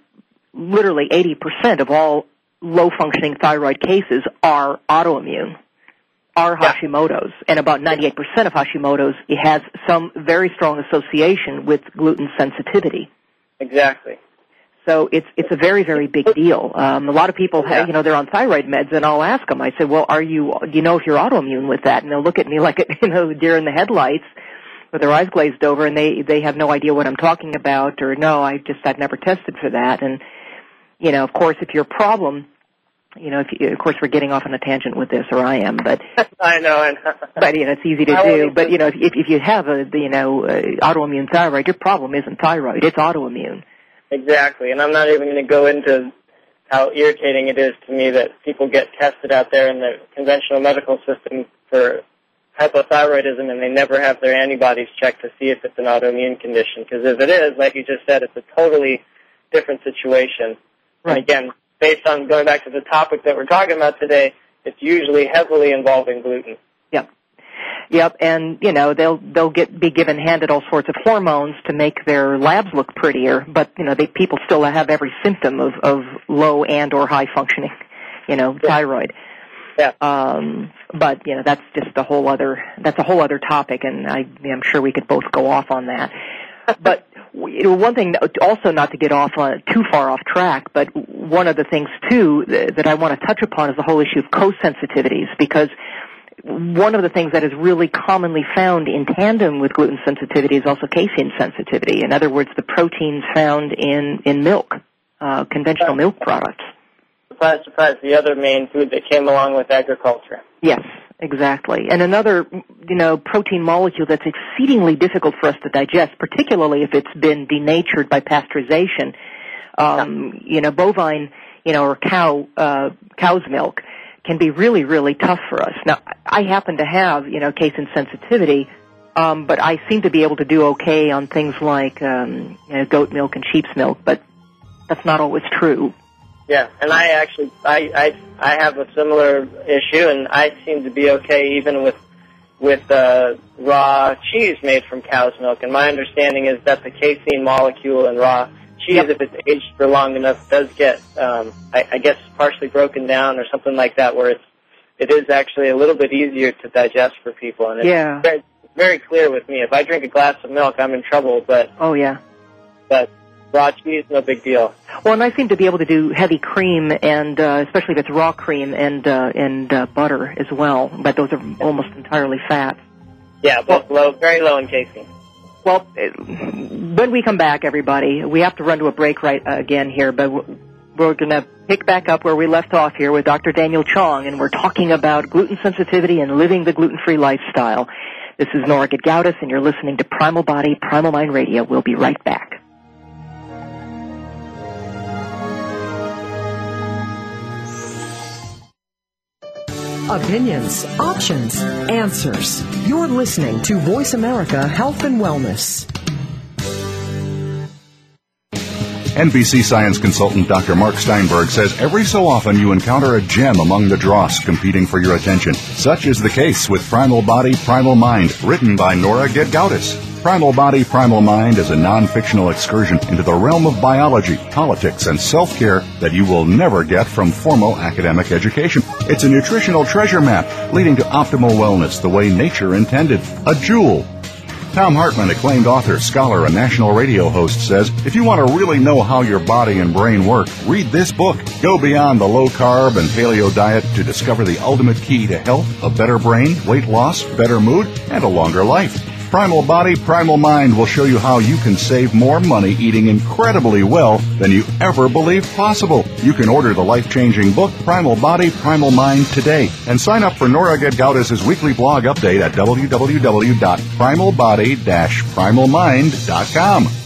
literally 80% of all low functioning thyroid cases are autoimmune, are Hashimoto's, and about 98% of Hashimoto's has some very strong association with gluten sensitivity. Exactly. So it's it's a very very big deal. Um, a lot of people, have, you know, they're on thyroid meds, and I'll ask them. I say, "Well, are you? Do you know if you're autoimmune with that?" And they'll look at me <laughs> like, you know, deer in the headlights, with their eyes glazed over, and they they have no idea what I'm talking about, or no, I just I've never tested for that. And you know, of course, if your problem you know, if you, of course we're getting off on a tangent with this, or I am, but <laughs> I know, I know. but you know, it's easy to do. But you know, if if you have a you know uh, autoimmune thyroid, your problem isn't thyroid; it's autoimmune. Exactly, and I'm not even going to go into how irritating it is to me that people get tested out there in the conventional medical system for hypothyroidism and they never have their antibodies checked to see if it's an autoimmune condition. Because if it is, like you just said, it's a totally different situation. Right. And again, based on going back to the topic that we're talking about today, it's usually heavily involving gluten. Yep. And you know they'll they'll get be given handed all sorts of hormones to make their labs look prettier, but you know they people still have every symptom of of low and or high functioning, you know, Yeah. thyroid. Yeah. Um, but you know that's just a whole other that's a whole other topic, and I I'm sure we could both go off on that. <laughs> but you know, one thing also not to get off on too far off track, but one of the things too that, that I want to touch upon is the whole issue of co-sensitivities because one of the things that is really commonly found in tandem with gluten sensitivity is also casein sensitivity. In other words, the proteins found in in milk, uh, conventional milk products. Surprise, surprise, the other main food that came along with agriculture. Yes, exactly. And another, you know, protein molecule that's exceedingly difficult for us to digest, particularly if it's been denatured by pasteurization. Um, You know, bovine, you know, or cow, uh, cow's milk can be really, really tough for us. Now, I happen to have, you know, casein sensitivity, um, but I seem to be able to do okay on things like, um, you know, goat milk and sheep's milk, but that's not always true. Yeah, and I actually I I I have a similar issue, and I seem to be okay even with with uh, raw cheese made from cow's milk. And my understanding is that the casein molecule in raw cheese, Yep. if it's aged for long enough, does get um, I, I guess partially broken down or something like that, where it's it is actually a little bit easier to digest for people. And it's Yeah. very, very clear with me. If I drink a glass of milk, I'm in trouble. But Oh yeah. but raw cheese, no big deal. Well, and I seem to be able to do heavy cream, and uh, especially if it's raw cream and uh, and uh, butter as well. But those are almost entirely fat. Yeah, both low, very low in casein. Well, uh, when we come back, everybody, we have to run to a break right uh, again here. But we're going to pick back up where we left off here with Dr. Daniel Chong, and we're talking about gluten sensitivity and living the gluten-free lifestyle. This is Nora Gedgaudas, and you're listening to Primal Body, Primal Mind Radio. We'll be right back. Opinions, options, answers. You're listening to Voice America Health and Wellness. NBC science consultant Dr. Mark Steinberg says every so often you encounter a gem among the dross competing for your attention. Such is the case with Primal Body, Primal Mind, written by Nora Gedgaudas. Primal Body, Primal Mind is a non-fictional excursion into the realm of biology, politics, and self-care that you will never get from formal academic education. It's a nutritional treasure map leading to optimal wellness the way nature intended. A jewel Tom Hartmann, acclaimed author, scholar, and national radio host, says if you want to really know how your body and brain work, read this book. Go beyond the low carb and paleo diet to discover the ultimate key to health, a better brain, weight loss, better mood, and a longer life. Primal Body, Primal Mind will show you how you can save more money eating incredibly well than you ever believed possible. You can order the life-changing book, Primal Body, Primal Mind today and sign up for Nora Gedgaudas' weekly blog update at www.primalbody-primalmind.com.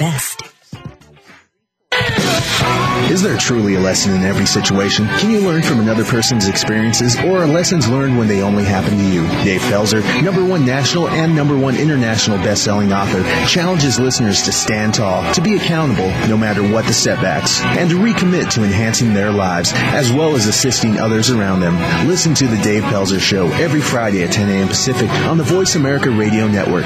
best. Is there truly a lesson in every situation? Can you learn from another person's experiences or are lessons learned when they only happen to you? Dave Pelzer, number one national and number one international best-selling author, challenges listeners to stand tall, to be accountable no matter what the setbacks, and to recommit to enhancing their lives as well as assisting others around them. Listen to the Dave Pelzer Show every Friday at 10 a.m. Pacific on the Voice America Radio Network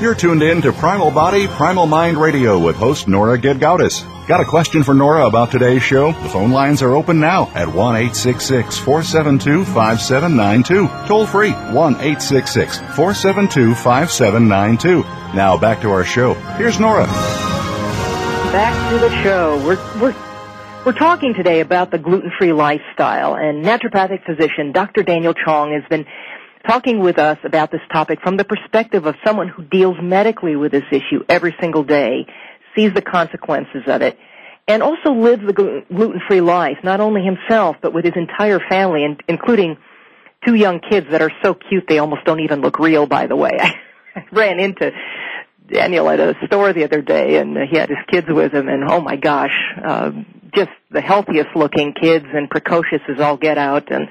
You're tuned in to Primal Body, Primal Mind Radio with host Nora Gedgaudas. Got a question for Nora about today's show? The phone lines are open now at 1 472 5792. Toll free 1 472 5792. Now back to our show. Here's Nora. Back to the show. We're, we're, we're talking today about the gluten-free lifestyle and naturopathic physician Dr. Daniel Chong has been talking with us about this topic from the perspective of someone who deals medically with this issue every single day, sees the consequences of it, and also lives the gluten-free life, not only himself, but with his entire family, and including two young kids that are so cute they almost don't even look real, by the way. <laughs> I ran into Daniel at a store the other day, and he had his kids with him, and oh my gosh, uh, just the healthiest looking kids and precocious as all get out, and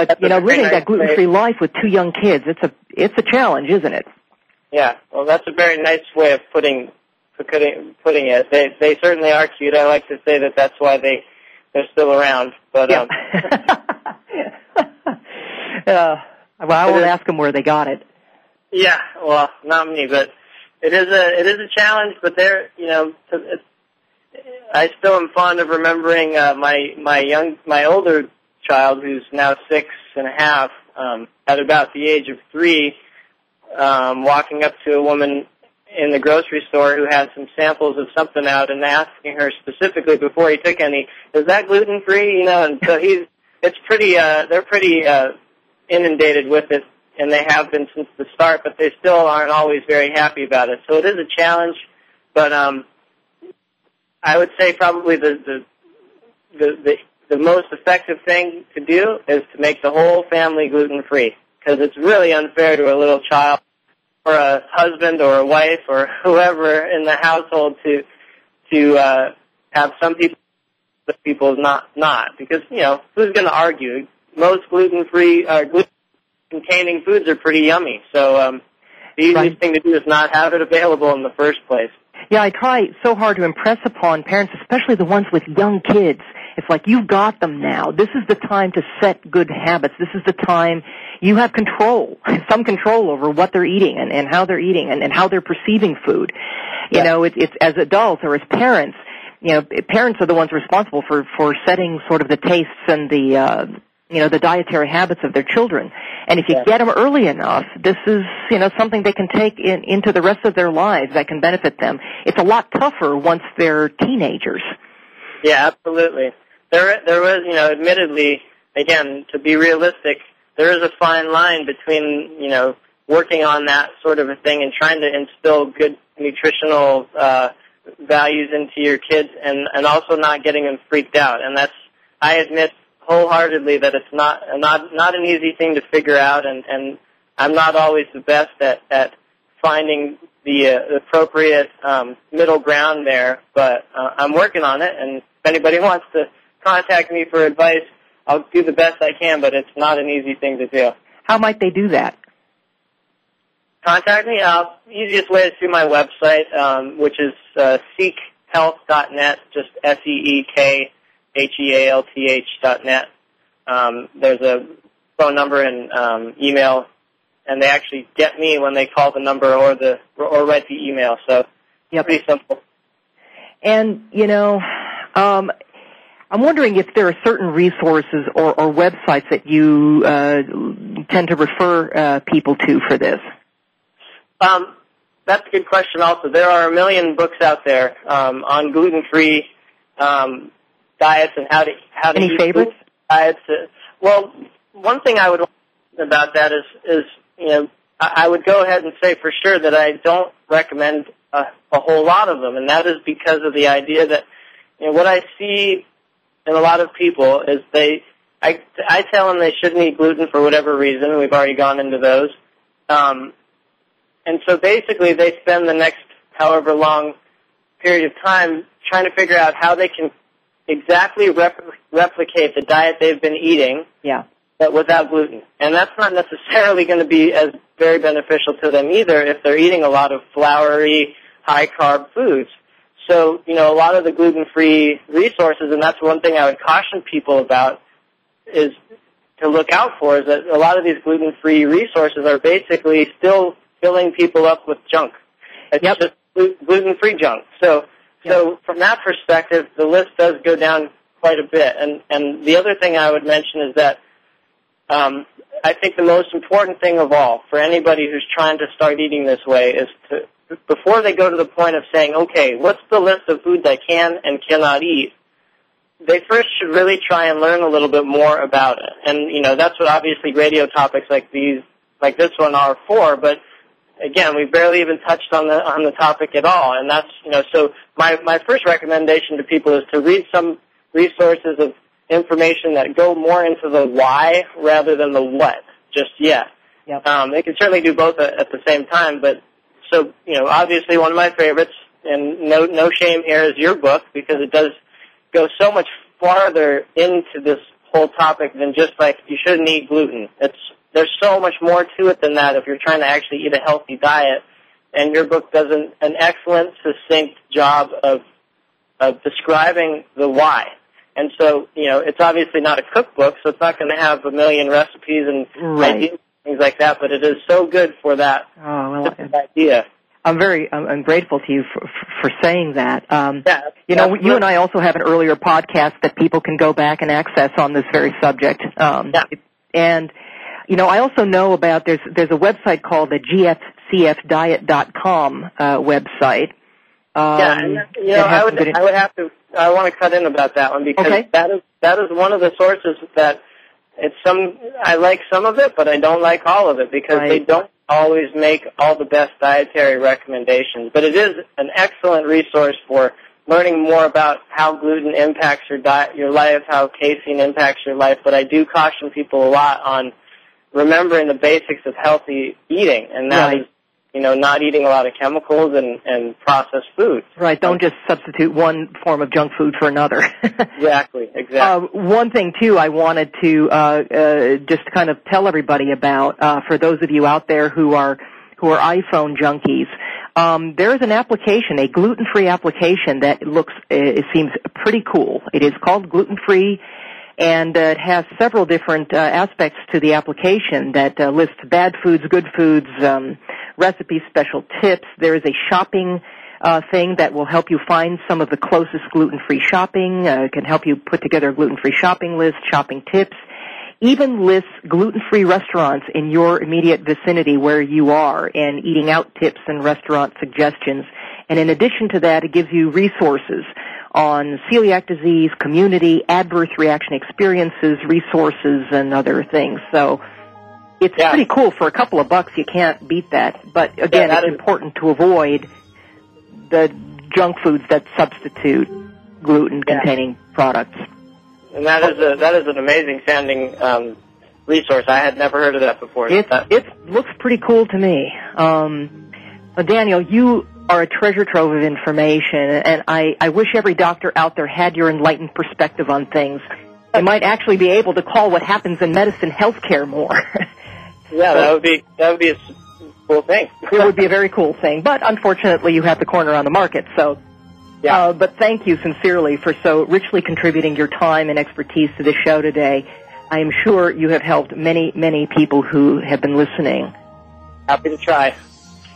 but That's you know, living nice that gluten-free life with two young kids, it's a it's a challenge, isn't it? Yeah, well, that's a very nice way of putting putting putting it. They they certainly are cute. I like to say that that's why they they're still around. But yeah. um, <laughs> uh, well, I won't ask them where they got it. Yeah, well, not me, but it is a it is a challenge. But they're you know, it's, I still am fond of remembering uh, my my young my older child who's now six and a half, um, at about the age of three, um, walking up to a woman in the grocery store who had some samples of something out and asking her specifically before he took any, is that gluten free? You know, and so <laughs> he's, it's pretty, uh, they're pretty, uh, inundated with it and they have been since the start, but they still aren't always very happy about it. So it is a challenge, but, um, I would say probably the, the, the, the the most effective thing to do is to make the whole family gluten free because it's really unfair to a little child or a husband or a wife or <laughs> whoever in the household to to uh, have some people but people not not because you know who's going to argue most gluten free uh, gluten containing foods are pretty yummy so um The easiest Right. thing to do is not have it available in the first place. Yeah, I try so hard to impress upon parents, especially the ones with young kids. It's like you've got them now. This is the time to set good habits. This is the time you have control, <laughs> some control over what they're eating and, and how they're eating and, and how they're perceiving food. You Yeah. know, it, it's as adults or as parents, you know, parents are the ones responsible for for setting sort of the tastes and the uh, you know the dietary habits of their children. And if you Yeah. get them early enough, this is you know something they can take in, into the rest of their lives that can benefit them. It's a lot tougher once they're teenagers. Yeah, absolutely. There, there was, you know, admittedly, again, to be realistic, there is a fine line between, you know, working on that sort of a thing and trying to instill good nutritional uh, values into your kids, and and also not getting them freaked out. And that's, I admit wholeheartedly that it's not not not an easy thing to figure out, and and I'm not always the best at at finding the uh, appropriate um, middle ground there, but uh, I'm working on it. And if anybody <laughs> wants to contact me for advice, I'll do the best I can. But it's not an easy thing to do. How might they do that? Contact me. Uh, easiest way is through my website, um, which is uh, seekhealth.net. Just s e e k h e a l t h dot net. Um, there's a phone number and um, email, and they actually get me when they call the number or the or write the email. So Yep. pretty simple. And you know, um, I'm wondering if there are certain resources or, or websites that you uh, tend to refer uh, people to for this. Um, that's a good question. Also, there are a million books out there um, on gluten-free um, diets and how to how to Any eat favorites? diets. Well, one thing I would about that is is you know I I would go ahead and say for sure that I don't recommend a, a whole lot of them, and that is because of the idea that you know what I see in a lot of people is they I I tell them they shouldn't eat gluten for whatever reason. We've already gone into those. Um, and so basically they spend the next however long period of time trying to figure out how they can exactly rep- replicate the diet they've been eating Yeah. but without gluten. And that's not necessarily going to be as very beneficial to them either if they're eating a lot of floury, high carb foods. So, you know, a lot of the gluten-free resources, and that's one thing I would caution people about, is to look out for is that a lot of these gluten-free resources are basically still filling people up with junk. It's Yep. just gluten-free junk. So, so from that perspective, the list does go down quite a bit. And and the other thing I would mention is that um, I think the most important thing of all for anybody who's trying to start eating this way is to before they go to the point of saying, okay, what's the list of foods I can and cannot eat? They first should really try and learn a little bit more about it. And, you know, that's what obviously radio topics like these, like this one are for, but again, we barely even touched on the, on the topic at all. And that's, you know, so my, my first recommendation to people is to read some resources of information that go more into the why rather than the what just yet. Yep. Um, they can certainly do both at, at the same time, but so you know, obviously one of my favorites, and no no shame here is your book because it does go so much farther into this whole topic than just like you shouldn't eat gluten. It's there's so much more to it than that if you're trying to actually eat a healthy diet. And your book does an, an excellent, succinct job of of describing the why. And so, you know, it's obviously not a cookbook, so it's not going to have a million recipes and Right. ideas, things like that. But it is so good for that Oh well, idea. I'm very I'm, I'm grateful to you for for saying that. Um, Yeah, you know, absolutely. you and I also have an earlier podcast that people can go back and access on this very subject. Um, Yeah. And you know, I also know about there's there's a website called the gfcfdiet.com uh, website. Um, yeah, and that- you know, I would I would have to I want to cut in about that one because Okay. that is that is one of the sources that it's some I like some of it, but I don't like all of it because Right. they don't always make all the best dietary recommendations. But it is an excellent resource for learning more about how gluten impacts your diet, your life, how casein impacts your life. But I do caution people a lot on remembering the basics of healthy eating, and that is, Right. You know, not eating a lot of chemicals and, and processed foods. Right, don't just substitute one form of junk food for another. <laughs> Exactly, exactly. Uh, one thing too, I wanted to uh, uh, just kind of tell everybody about uh, for those of you out there who are who are iPhone junkies, um, there is an application, a gluten-free application that looks, it seems pretty cool. It is called gluten-free and uh, it has several different uh, aspects to the application that uh, lists bad foods, good foods, um, recipes, special tips. There is a shopping uh, thing that will help you find some of the closest gluten-free shopping. Uh, can help you put together a gluten-free shopping list, shopping tips. Even lists gluten-free restaurants in your immediate vicinity where you are, and eating out tips and restaurant suggestions. And in addition to that, it gives you resources on celiac disease, community, adverse reaction experiences, resources, and other things. So it's yeah. pretty cool for a couple of bucks. You can't beat that. But again, yeah, it's is... important to avoid the junk foods that substitute gluten-containing yeah. products. And that is a that is an amazing sounding um, resource. I had never heard of that before. It that... it looks pretty cool to me. Um, Daniel, you are a treasure trove of information, and I, I wish every doctor out there had your enlightened perspective on things. You might actually be able to call what happens in medicine healthcare more. <laughs> yeah, that would be that would be a cool thing. <laughs> it would be a very cool thing, but unfortunately, you have the corner on the market. So, yeah. Uh, but thank you sincerely for so richly contributing your time and expertise to the show today. I am sure you have helped many, many people who have been listening. Happy to try.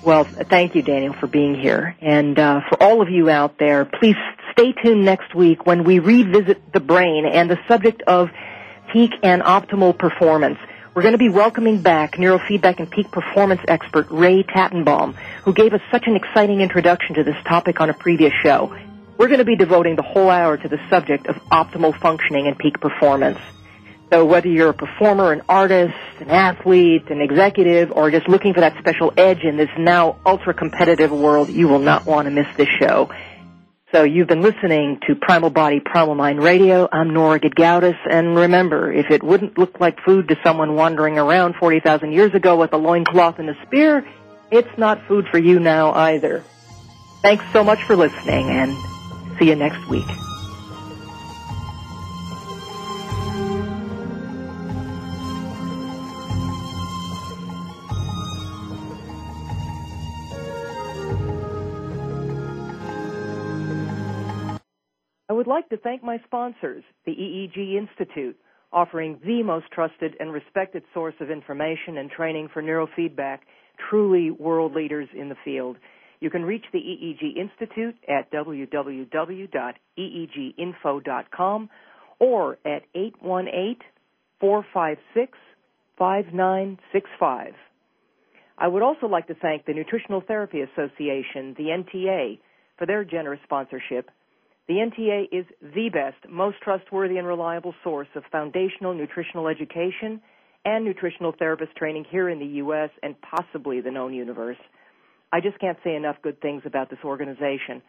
Well, thank you, Daniel, for being here. And uh, for all of you out there, please stay tuned next week when we revisit the brain and the subject of peak and optimal performance. We're going to be welcoming back neurofeedback and peak performance expert Ray Tattenbaum, who gave us such an exciting introduction to this topic on a previous show. We're going to be devoting the whole hour to the subject of optimal functioning and peak performance. So whether you're a performer, an artist, an athlete, an executive, or just looking for that special edge in this now ultra competitive world, you will not want to miss this show. So you've been listening to Primal Body, Primal Mind Radio. I'm Nora Gedgaudas, and remember, if it wouldn't look like food to someone wandering around 40,000 years ago with a loincloth and a spear, it's not food for you now either. Thanks so much for listening, and see you next week. I would like to thank my sponsors, the EEG Institute, offering the most trusted and respected source of information and training for neurofeedback, truly world leaders in the field. You can reach the EEG Institute at www.eeginfo.com or at 818-456-5965. I would also like to thank the Nutritional Therapy Association, the NTA, for their generous sponsorship the NTA is the best, most trustworthy and reliable source of foundational nutritional education and nutritional therapist training here in the U.S. and possibly the known universe. I just can't say enough good things about this organization.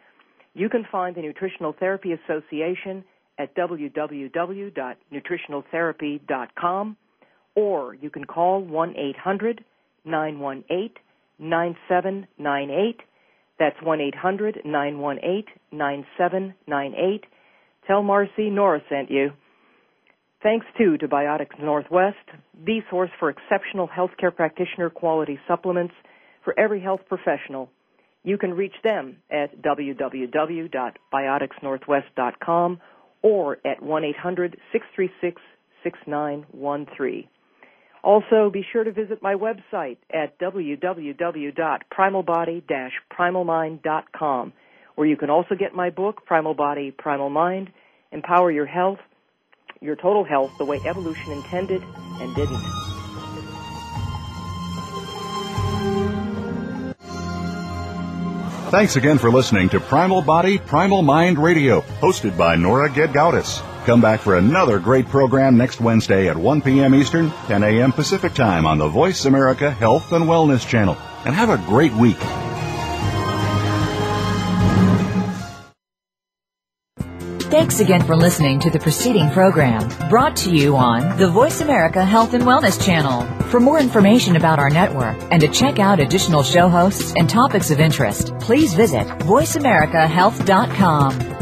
You can find the Nutritional Therapy Association at www.nutritionaltherapy.com or you can call 1 800 918 9798 that's 1-800-918-9798. Tell Marcy Nora sent you. Thanks too to Biotics Northwest, the source for exceptional healthcare practitioner quality supplements for every health professional. You can reach them at www.bioticsnorthwest.com or at 1-800-636-6913. Also, be sure to visit my website at www.primalbody-primalmind.com, where you can also get my book, Primal Body, Primal Mind, Empower Your Health, Your Total Health the way evolution intended and didn't. Thanks again for listening to Primal Body, Primal Mind Radio, hosted by Nora Gedgaudas. Come back for another great program next Wednesday at 1 p.m. Eastern, 10 a.m. Pacific Time on the Voice America Health and Wellness Channel. And have a great week. Thanks again for listening to the preceding program brought to you on the Voice America Health and Wellness Channel. For more information about our network and to check out additional show hosts and topics of interest, please visit voiceamericahealth.com.